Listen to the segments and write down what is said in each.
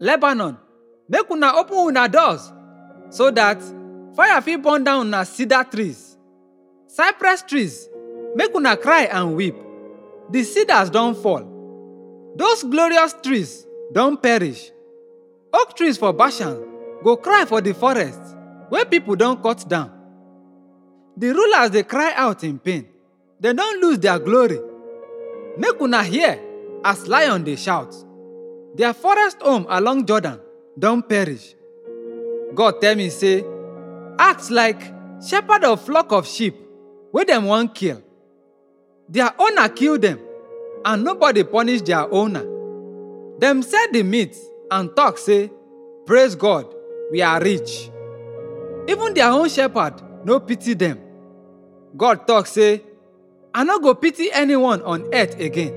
lebanon. Make una open una doors so that fire fit burn down una cedar trees. Cypress trees. Make una cry and weep. The cedars don fall. Those glorious trees don perish. Oak trees for bashan go cry for the forest wey people don cut down. The rulers dey cry out in pain. Dem don lose their glory. Make una hear as lion dey shout their forest home along jordan don't perish. God tell me say act like shepherd of flock of sheep where them wan kill. Their owner kill them, and nobody punish their owner. Them sell the meat and talk say praise god we are rich. Even their own shepherd no pity them. god talk say i no go pity anyone on earth again.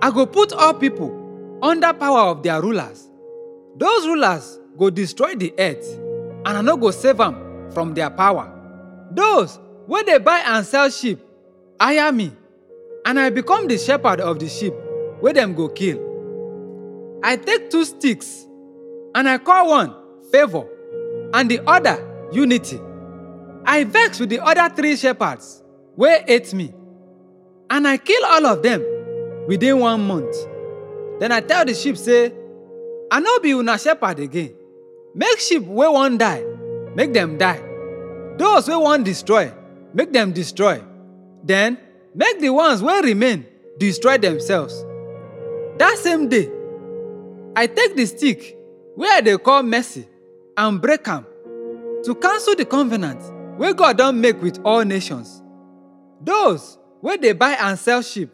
I go put all people under power of their rulers. Those rulers go destroy the earth and i no go save am from their power. Those wey dey buy and sell sheep hire me and i become the shepherd of the sheep wey dem go kill. I take two sticks and i call one favour and the other unity. I vex with the other three shepherds wey hate me and i kill all of them within one month then i tell the sheep say i no be una shepherd again. Make sheep wey wan die make dem die. Those wey wan destroy make dem destroy. Then make the ones wey remain destroy themselves. That same day i take the stick i dey call mercy and break am to cancel the covenant wey god don make with all nations. Those wey dey buy and sell sheep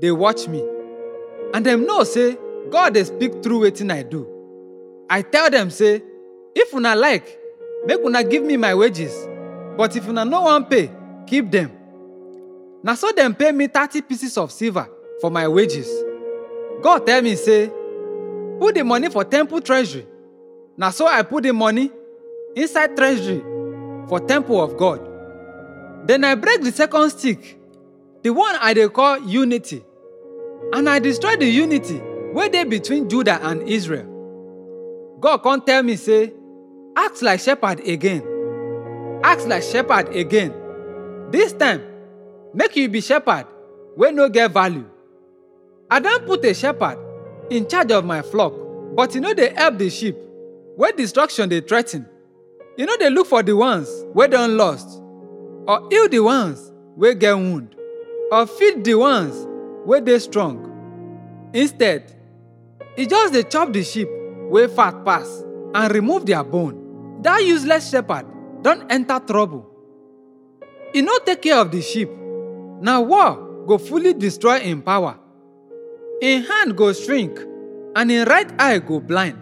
dey watch me and dem know say god dey speak through wetin i do. I tell dem say if una like make una give me my wages. But if una no wan pay keep dem na so dem pay me thirty pieces of silver for my wages. God tell me say put the money for temple treasury. Na so i put the money inside treasury for temple of god. Then i break the second stick the one i dey call unity and i destroy the unity wey dey between judah and israel. God come tell me say act like shepherd again. Act like shepherd again. This time make you be shepherd where no get value. I don put a shepherd in charge of my flock but you know they help the sheep where destruction they threaten. You know they look for the ones wey don lost or heal the ones where get wound or feed the ones wey dey strong. Instead e just dey chop the sheep wey fat pass and remove their bone. That useless shepherd don enter trouble. E no take care of the sheep. Na war go fully destroy im power. Im hand go shrink and im right eye go blind